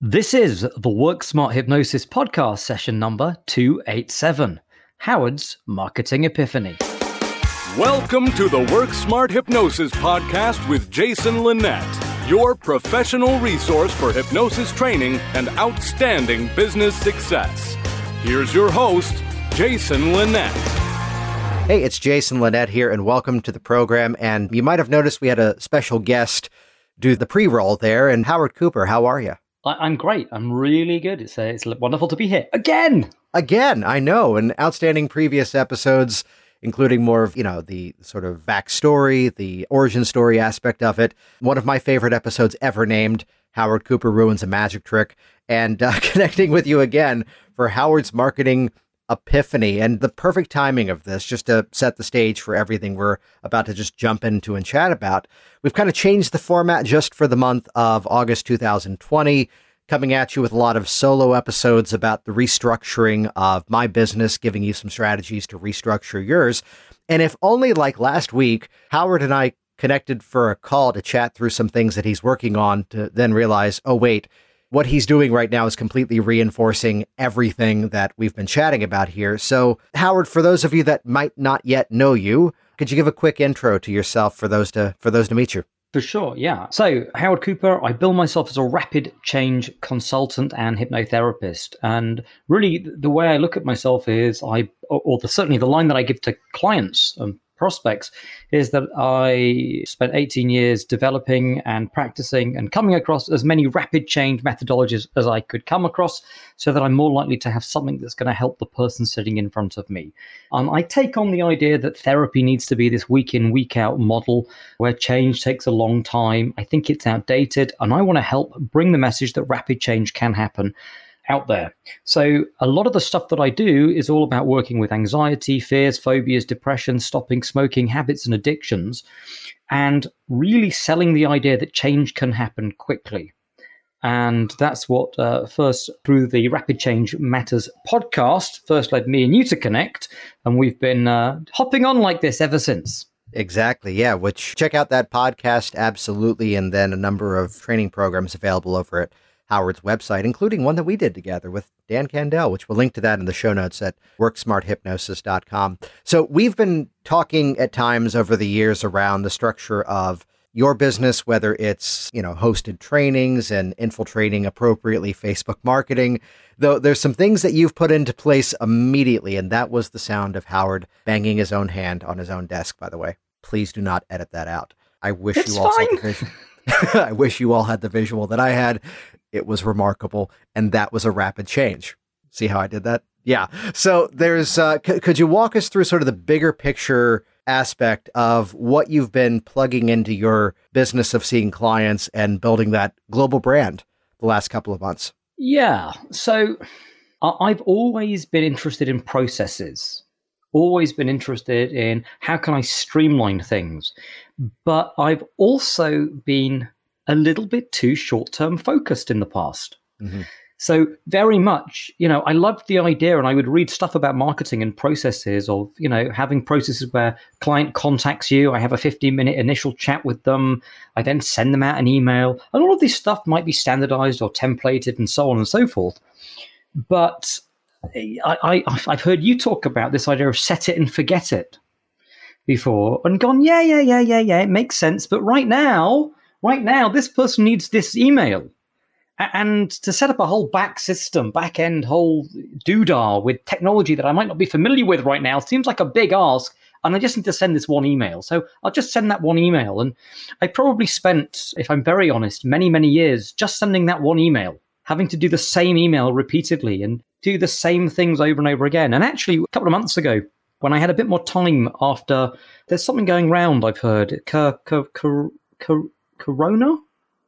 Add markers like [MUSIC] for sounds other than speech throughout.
This is the Work Smart Hypnosis podcast session number 287 Howard's Marketing Epiphany. Welcome to the Work Smart Hypnosis podcast with Jason Linett, your professional resource for hypnosis training and outstanding business success. Here's your host, Jason Linett. Hey, it's Jason Linett here, and welcome to the program. And you might have noticed we had a special guest do the pre roll there. And Howard Cooper, how are you? I- am great. I'm really good. It's, uh, it's wonderful to be here again. Again, I know. And outstanding previous episodes, including more of, you know, the sort of backstory, the origin story aspect of it. One of my favorite episodes ever named Howard Cooper Ruins a Magic Trick. And uh, [LAUGHS] connecting with you again for Howard's Marketing epiphany and the perfect timing of this, just to set the stage for everything we're about to just jump into and chat about. We've kind of changed the format just for the month of August 2020, coming at you with a lot of solo episodes about the restructuring of my business, giving you some strategies to restructure yours. And if only like last week, Howard and I connected for a call to chat through some things that he's working on to then realize, oh, wait, what he's doing right now is completely reinforcing everything that we've been chatting about here. So, Howard, for those of you that might not yet know you, could you give a quick intro to yourself for those to for those to meet you? For sure, yeah. So, Howard Cooper, I bill myself as a rapid change consultant and hypnotherapist. And really, the way I look at myself is I, or the, certainly the line that I give to clients and prospects is that I spent 18 years developing and practicing and coming across as many rapid change methodologies as I could come across so that I'm more likely to have something that's going to help the person sitting in front of me. Um, I take on the idea that therapy needs to be this week in, week out model where change takes a long time. I think it's outdated, and I want to help bring the message that rapid change can happen out there. So, a lot of the stuff that I do is all about working with anxiety, fears, phobias, depression, stopping smoking habits and addictions, and really selling the idea that change can happen quickly. And that's what uh, first, through the Rapid Change Matters podcast, first led me and you to connect. And we've been uh, hopping on like this ever since. Exactly. Yeah. Which check out that podcast. Absolutely. And then a number of training programs available over at Howard's website, including one that we did together with Dan Candell, which we'll link to that in the show notes at worksmarthypnosis.com. So we've been talking at times over the years around the structure of your business, whether it's, you know, hosted trainings and infiltrating appropriately Facebook marketing, though there's some things that you've put into place immediately. And that was the sound of Howard banging his own hand on his own desk, by the way. Please do not edit that out. I wish it's you all fine. saw the visual. [LAUGHS] I wish you all had the visual that I had. It was remarkable, and that was a rapid change. See how I did that? Yeah. So there's. Uh, c- could you walk us through sort of the bigger picture aspect of what you've been plugging into your business of seeing clients and building that global brand the last couple of months? Yeah. So I've always been interested in processes. Always been interested in how can I streamline things, but I've also been a little bit too short term focused in the past. Mm-hmm. So very much, you know, I loved the idea and I would read stuff about marketing and processes of, you know, having processes where client contacts you, I have a 15 minute initial chat with them, I then send them out an email. And all of this stuff might be standardized or templated and so on and so forth. But I, I, I've heard you talk about this idea of set it and forget it before and gone, yeah, yeah, yeah, yeah, yeah, it makes sense. But right now, right now, this person needs this email. And to set up a whole back system, back end, whole doodah with technology that I might not be familiar with right now seems like a big ask. And I just need to send this one email. So I'll just send that one email. And I probably spent, if I'm very honest, many, many years just sending that one email, having to do the same email repeatedly and do the same things over and over again. And actually, a couple of months ago, when I had a bit more time after, there's something going round, I've heard. Corona?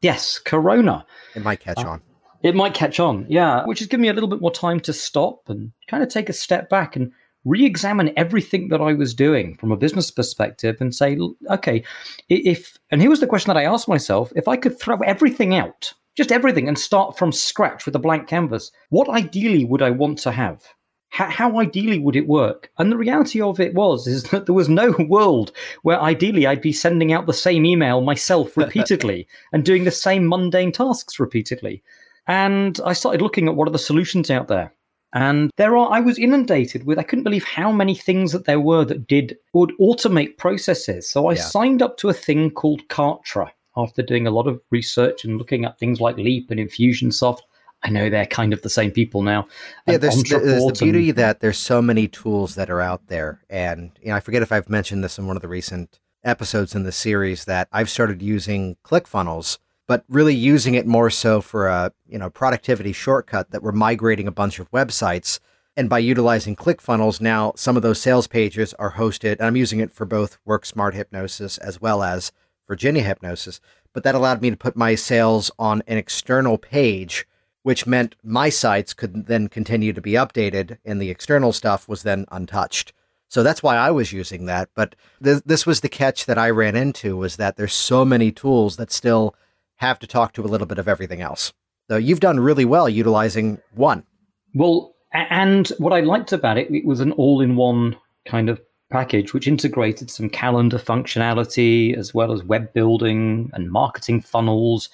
Yes, Corona. It might catch uh, on. It might catch on, yeah, which has given me a little bit more time to stop and kind of take a step back and re examine everything that I was doing from a business perspective and say, okay, if, and here was the question that I asked myself if I could throw everything out, just everything, and start from scratch with a blank canvas, what ideally would I want to have? How, how, ideally would it work? And the reality of it was is that there was no [LAUGHS] world where ideally I'd be sending out the same email myself [LAUGHS] repeatedly and doing the same mundane tasks repeatedly. And I started looking at what are the solutions out there. And there are, I was inundated with, I couldn't believe how many things that there were that did, would automate processes. So I Yeah. signed up to a thing called Kartra after doing a lot of research and looking at things like Keap and Infusionsoft. I know they're kind of the same people now. Yeah, And there's, there's the Ontraport and- beauty that there's so many tools that are out there, and you know, I forget if I've mentioned this in one of the recent episodes in the series that I've started using ClickFunnels, but really using it more so for a you know productivity shortcut that we're migrating a bunch of websites, and by utilizing ClickFunnels, now some of those sales pages are hosted, and I'm using it for both Work Smart Hypnosis as well as Virginia Hypnosis, but that allowed me to put my sales on an external page which meant my sites could then continue to be updated and the external stuff was then untouched. So that's why I was using that. But th- this was the catch that I ran into was that there's so many tools that still have to talk to a little bit of everything else. So you've done really well utilizing one. Well, and what I liked about it, it was an all in one kind of package which integrated some calendar functionality as well as web building and marketing funnels.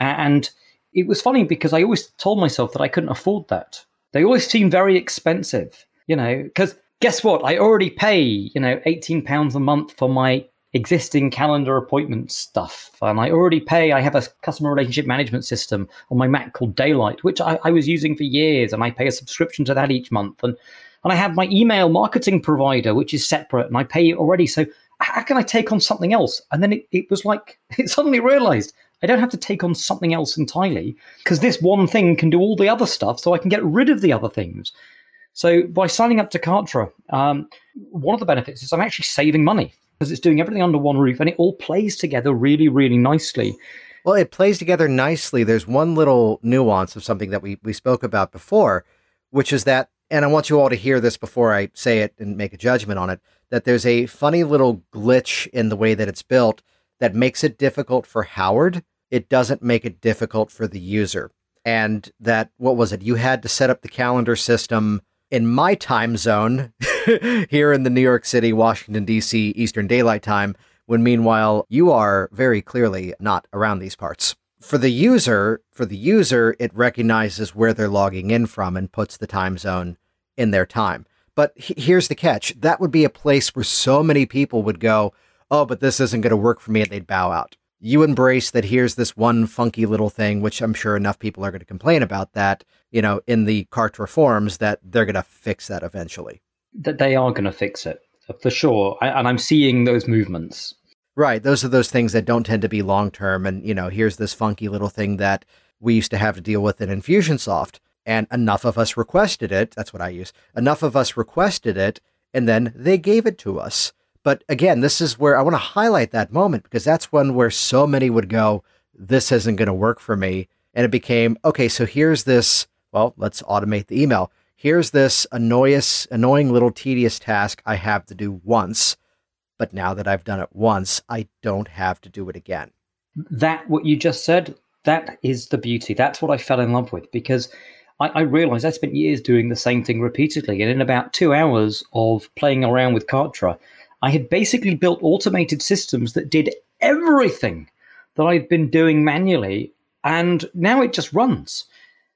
And it was funny because I always told myself that I couldn't afford that. They always seem very expensive, you know, because guess what? I already pay, you know, £18 a month for my existing calendar appointment stuff. And I already pay, I have a customer relationship management system on my Mac called Daylite, which I, I was using for years. And I pay a subscription to that each month. And, and I have my email marketing provider, which is separate and I pay it already. So how can I take on something else? And then it, it was like, [LAUGHS] it suddenly realized I don't have to take on something else entirely because this one thing can do all the other stuff. So I can get rid of the other things. So by signing up to Kartra, um, one of the benefits is I'm actually saving money because it's doing everything under one roof and it all plays together really, really nicely. Well, it plays together nicely. There's one little nuance of something that we, we spoke about before, which is that, and I want you all to hear this before I say it and make a judgment on it, that there's a funny little glitch in the way that it's built that makes it difficult for Howard. It doesn't make it difficult for the user. And that, what was it? You had to set up the calendar system in my time zone [LAUGHS] here in the New York City, Washington, D.C., Eastern Daylight Time, when meanwhile you are very clearly not around these parts. For the user, for the user, it recognizes where they're logging in from and puts the time zone in their time. But he- here's the catch: that would be a place where so many people would go, "Oh, but this isn't going to work for me," and they'd bow out. You embrace that. Here's this one funky little thing, which I'm sure enough people are going to complain about that. You know, in the Kartra reforms that they're going to fix that eventually. That they are going to fix it for sure. I, and I'm seeing those movements. Right. Those are those things that don't tend to be long term. And, you know, here's this funky little thing that we used to have to deal with in Infusionsoft. And enough of us requested it. That's what I use. Enough of us requested it. And then they gave it to us. But again, this is where I want to highlight that moment because that's one where so many would go, this isn't going to work for me. And it became, okay, so here's this, well, let's automate the email. Here's this annoyous, annoying little tedious task I have to do once. But now that I've done it once, I don't have to do it again. That, what you just said, that is the beauty. That's what I fell in love with because I, I realized I spent years doing the same thing repeatedly. And in about two hours of playing around with Kartra, I had basically built automated systems that did everything that I've been doing manually. And now it just runs.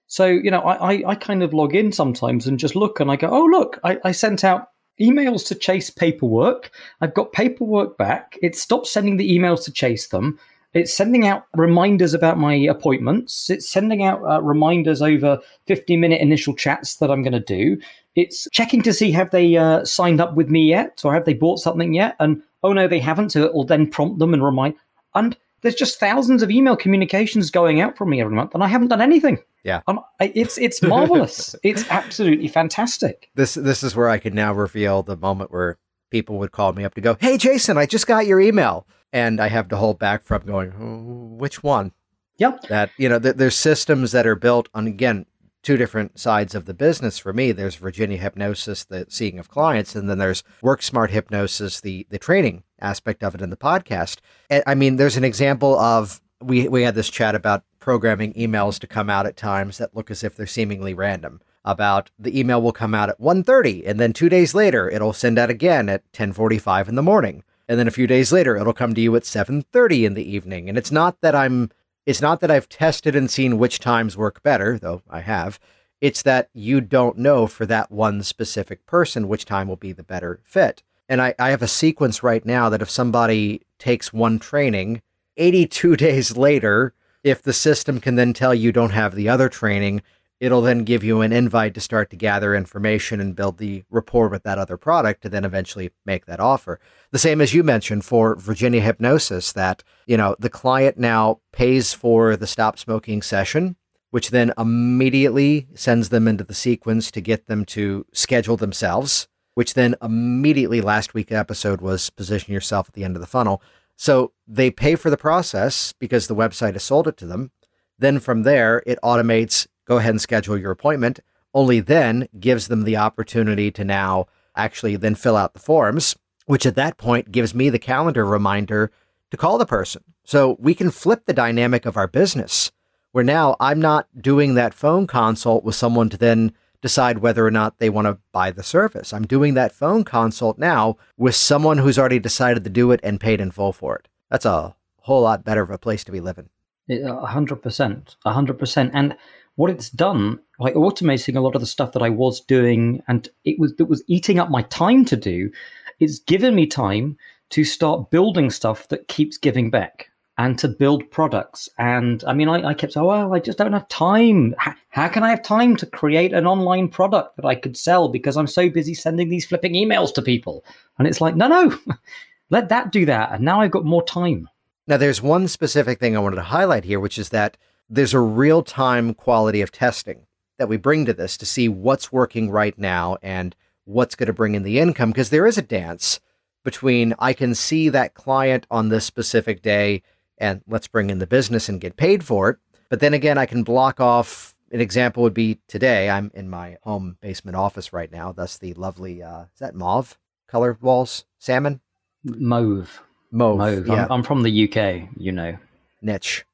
So, you know, I, I, I kind of log in sometimes and just look and I go, oh, look, I, I sent out emails to chase paperwork. I've got paperwork back. It stopped sending the emails to chase them. It's sending out reminders about my appointments. It's sending out uh, reminders over 50 minute initial chats that I'm going to do. It's checking to see have they uh, signed up with me yet or have they bought something yet? And oh no, they haven't. So it will then prompt them and remind. And there's just thousands of email communications going out from me every month, and I haven't done anything. Yeah. Um, I- it's it's marvelous. [LAUGHS] it's absolutely fantastic. This this is where I can now reveal the moment where people would call me up to go, "Hey, Jason, I just got your email," and I have to hold back from going, "Oh, "Which one?" Yep. That you know, th- there's systems that are built on again two different sides of the business for me. There's Virginia Hypnosis, the seeing of clients, and then there's Work Smart Hypnosis, the the training aspect of it in the podcast. And, I mean, there's an example of we we had this chat about programming emails to come out at times that look as if they're seemingly random. About the email will come out at 1:30 and then 2 days later it'll send out again at 10:45 in the morning. And then a few days later it'll come to you at 7:30 in the evening. And it's not that I'm It's not that I've tested and seen which times work better, though I have. It's that you don't know for that one specific person which time will be the better fit. And I, I have a sequence right now that if somebody takes one training, 82 [LAUGHS] days later, if the system can then tell you don't have the other training, it'll then give you an invite to start to gather information and build the rapport with that other product to then eventually make that offer. The same as you mentioned for Virginia Hypnosis, that, you know, the client now pays for the stop smoking session, which then immediately sends them into the sequence to get them to schedule themselves, which then immediately last week episode was position yourself at the end of the funnel. So they pay for the process because the website has sold it to them. Then from there, it automates go ahead and schedule your appointment. Only then gives them the opportunity to now actually then fill out the forms, which at that point gives me the calendar reminder to call the person. So we can flip the dynamic of our business where now I'm not doing that phone consult with someone to then decide whether or not they want to buy the service. I'm doing that phone consult now with someone who's already decided to do it and paid in full for it. That's a whole lot better of a place to be living. A hundred percent, a hundred percent. And what it's done by automating a lot of the stuff that I was doing and it was that was eating up my time to do, it's given me time to start building stuff that keeps giving back and to build products. And I mean, I, I kept saying, well, I just don't have time. How, how, can I have time to create an online product that I could sell because I'm so busy sending these flipping emails to people? And it's like, no, no, [LAUGHS] let that do that. And now I've got more time. Now, there's one specific thing I wanted to highlight here, which is that there's a real time quality of testing that we bring to this to see what's working right now and what's going to bring in the income because there is a dance between I can see that client on this specific day and let's bring in the business and get paid for it. But then again, I can block off an example would be today. I'm in my home basement office right now. That's the lovely, uh, is that mauve color walls? Salmon? Mauve. Mauve. Mauve. Yeah. I'm, I'm from the UK, you know. Niche.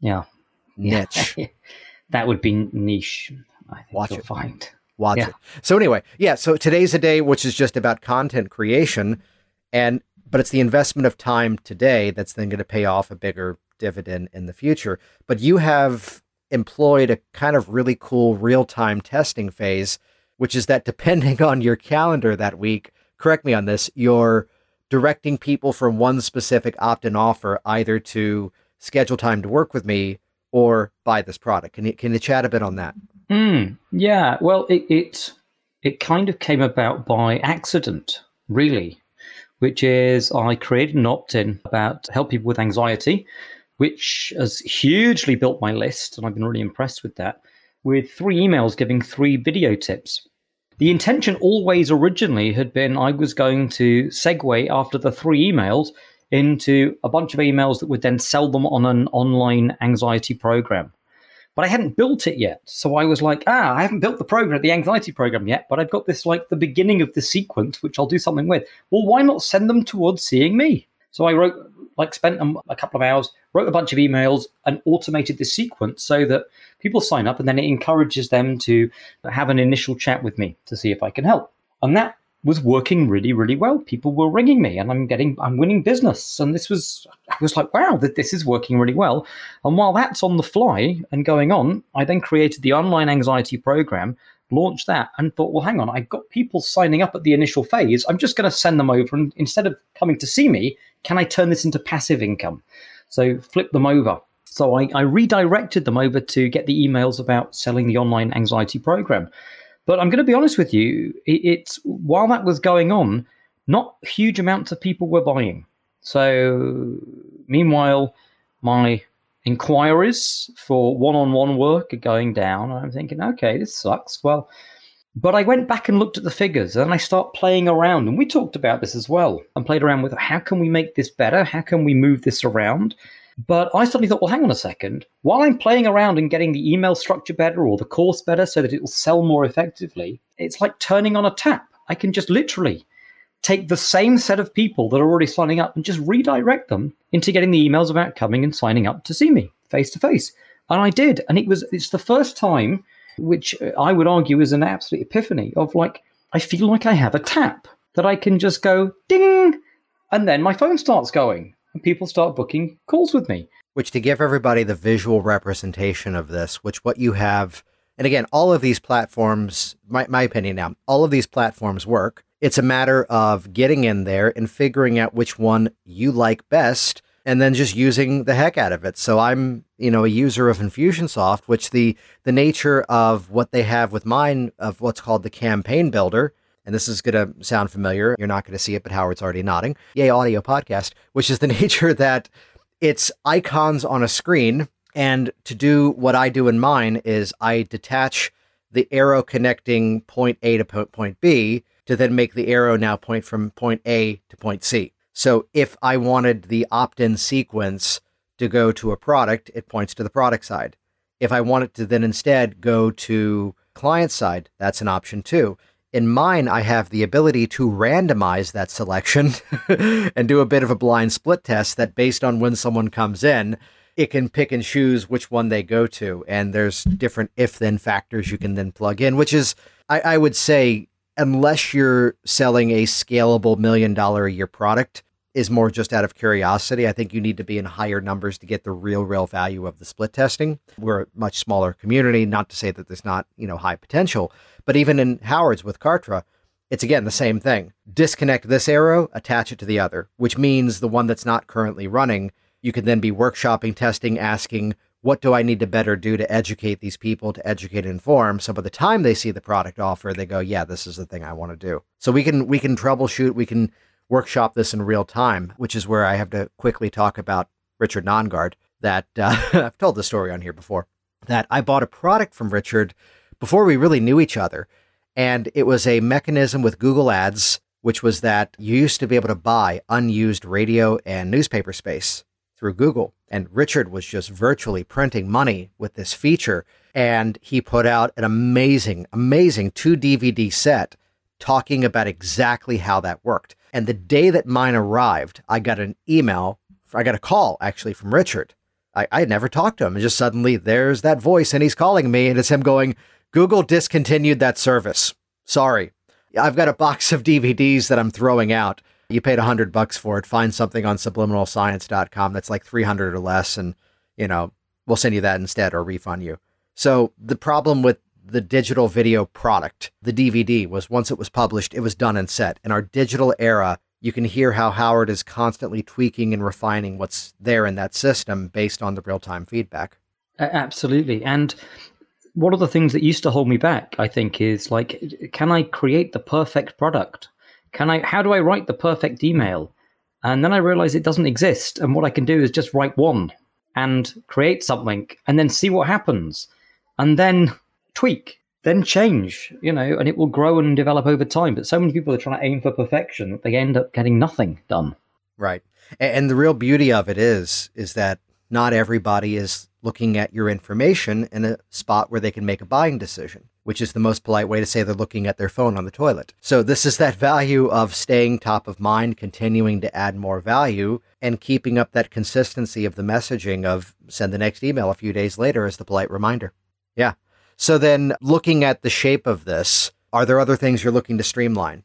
Yeah. Niche. [LAUGHS] that would be niche. I think Watch you'll it. find. Watch Yeah. it. So anyway, yeah. So today's a day which is just about content creation, and but it's the investment of time today that's then going to pay off a bigger dividend in the future. But you have employed a kind of really cool real time testing phase, which is that depending [LAUGHS] on your calendar that week, correct me on this, you're directing people from one specific opt in offer either to schedule time to work with me or buy this product. Can you can you chat a bit on that? Mm, yeah. Well, it, it it kind of came about by accident, really, which is I created an opt-in about help people with anxiety, which has hugely built my list, and I've been really impressed with that. With three emails giving three video tips. The intention always originally had been I was going to segue after the three emails into a bunch of emails that would then sell them on an online anxiety program but I hadn't built it yet. So I was like, ah, I haven't built the program, the anxiety program yet, but I've got this like the beginning of the sequence, which I'll do something with. Well, why not send them towards seeing me? So I wrote, like, spent a, couple of hours, wrote a bunch of emails, and automated this sequence so that people sign up, and then it encourages them to have an initial chat with me to see if I can help. And that was working really, really well. People were ringing me, and I'm getting, I'm winning business. And this was, I was like, wow, that this is working really well. And while that's on the fly and going on, I then created the online anxiety program, launched that, and thought, well, hang on, I've got people signing up at the initial phase. I'm just going to send them over, and instead of coming to see me, can I turn this into passive income? So flip them over. So I, I redirected them over to get the emails about selling the online anxiety program. But I'm going to be honest with you, it's while that was going on, not huge amounts of people were buying. So meanwhile, my inquiries for one-on-one work are going down. I'm thinking, okay, this sucks. Well, but I went back and looked at the figures and I start playing around. And we talked about this as well and played around with how can we make this better? How can we move this around? But I suddenly thought, well, hang on a second. While I'm playing around and getting the email structure better or the course better so that it will sell more effectively, it's like turning on a tap. I can just literally take the same set of people that are already signing up and just redirect them into getting the emails about coming and signing up to see me face to face. And I did. And it was it's the first time which uh, I would argue is an absolute epiphany of like I feel like I have a tap that I can just go ding and then my phone starts going and people start booking calls with me. which to give everybody the visual representation of this, which what you have, and again, all of these platforms, my, my opinion now, all of these platforms work. It's a matter of getting in there and figuring out which one you like best and then just using the heck out of it. So I'm, you know, a user of Infusionsoft, which the the nature of what they have with mine of what's called the campaign builder, and this is going to sound familiar. You're not going to see it, but Howard's already nodding. Yay, audio podcast, which is the [LAUGHS] nature that it's icons on a screen. And to do what I do in mine is I detach the arrow connecting point A to point B to then make the arrow now point from point A to point C. So if I wanted the opt in sequence to go to a product, it points to the product side. If I want it to then instead go to client side, that's an option too. In mine, I have the ability to randomize that selection [LAUGHS] and do a bit of a blind split test that based on when someone comes in, it can pick and choose which one they go to. And there's different if then factors you can then plug in, which is, I, I would say, unless you're selling a scalable million dollar a year product, is more just out of curiosity. I think you need to be in higher numbers to get the real, real value of the split testing. We're a much smaller community, not to say that there's not, you know, high potential, but even in Howard's with Kartra, it's again the same thing. Disconnect this arrow, attach it to the other, which means the one that's not currently running, you can then be workshopping, testing, asking, what do I need to better do to educate these people, to educate and inform? So by the time they see the product offer, they go, yeah, this is the thing I want to do. So we can we can troubleshoot, we can workshop this in real time, which is where I have to quickly talk about Richard Nongard. That [LAUGHS] uh, I've told the story on here before. That I bought a product from Richard before we really knew each other, and it was a mechanism with Google Ads, which was that you used to be able to buy unused radio and newspaper space through Google. And Richard was just virtually printing money with this feature. And he put out an amazing, amazing two DVD set talking about exactly how that worked. And the day that mine arrived, I got an email, I got a call actually from Richard. I, I had never talked to him. And just suddenly there's that voice and he's calling me and it's him going, Google discontinued that service. Sorry. I've got a box of DVDs that I'm throwing out. You paid a hundred bucks for it. Find something on subliminalscience.com that's like 300 or less. And, you know, we'll send you that instead or refund you. So the problem with the digital video product, the DVD, was once it was published, it was done and set. In our digital era, you can hear how Howard is constantly tweaking and refining what's there in that system based on the real time feedback. Absolutely. And one of the things that used to hold me back, I think, is like, can I create the perfect product? Can I, how do I write the perfect email? And then I realize it doesn't exist. And what I can do is just write one and create something and then see what happens. And then tweak, then change, you know, and it will grow and develop over time. But so many people are trying to aim for perfection that they end up getting nothing done. Right. And the real beauty of it is, is that not everybody is looking at your information in a spot where they can make a buying decision, which is the most polite way to say they're looking at their phone on the toilet. So this is that value of staying top of mind, continuing to add more value and keeping up that consistency of the messaging of send the next email a few days later as the polite reminder. Yeah. So then, looking at the shape of this, are there other things you're looking to streamline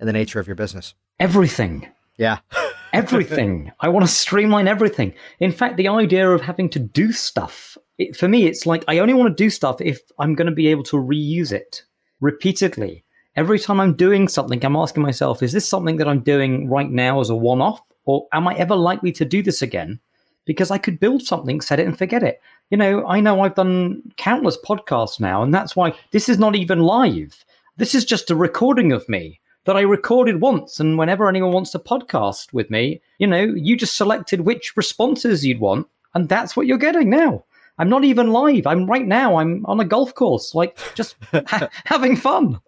in the nature of your business? Everything. Yeah. [LAUGHS] everything. I want to streamline everything. In fact, the idea of having to do stuff, it, for me, it's like I only want to do stuff if I'm going to be able to reuse it repeatedly. Every time I'm doing something, I'm asking myself, is this something that I'm doing right now as a one off? Or am I ever likely to do this again? Because I could build something, set it, and forget it you know, I know I've done countless podcasts now, and that's why this is not even live. This is just a recording of me that I recorded once. And whenever anyone wants to podcast with me, you know, you just selected which responses you'd want, and that's what you're getting now. I'm not even live. I'm right now. I'm on a golf course, like just [LAUGHS] ha- having fun.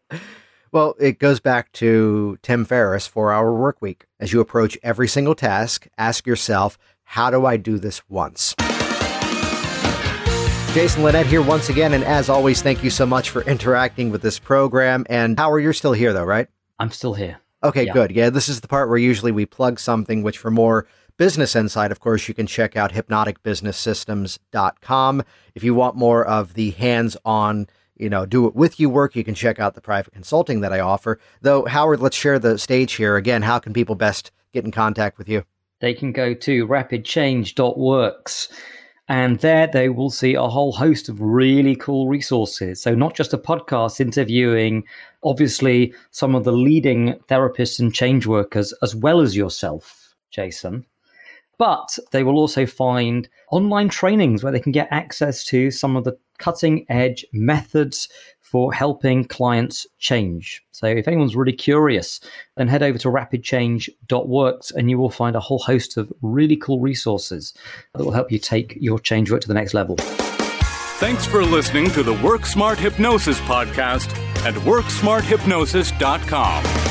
Well, it goes back to Tim Ferriss, four hour work week. As you approach every single task, ask yourself, how do I do this once? Jason Linett here once again, and as always, thank you so much for interacting with this program. And Howard, you're still here though, right? I'm still here. Okay, yeah. good. Yeah, this is the part where usually we plug something, which for more business insight, of course, you can check out hypnoticbusinesssystems.com. If you want more of the hands-on, you know, do it with you work, you can check out the private consulting that I offer. Though, Howard, let's share the stage here. Again, how can people best get in contact with you? They can go to rapidchange.works. And there they will see a whole host of really cool resources. So, not just a podcast interviewing, obviously, some of the leading therapists and change workers, as well as yourself, Jason, but they will also find online trainings where they can get access to some of the cutting edge methods for helping clients change. So if anyone's really curious, then head over to rapidchange.works and you will find a whole host of really cool resources that will help you take your change work to the next level. Thanks for listening to the Work Smart Hypnosis podcast at worksmarthypnosis.com.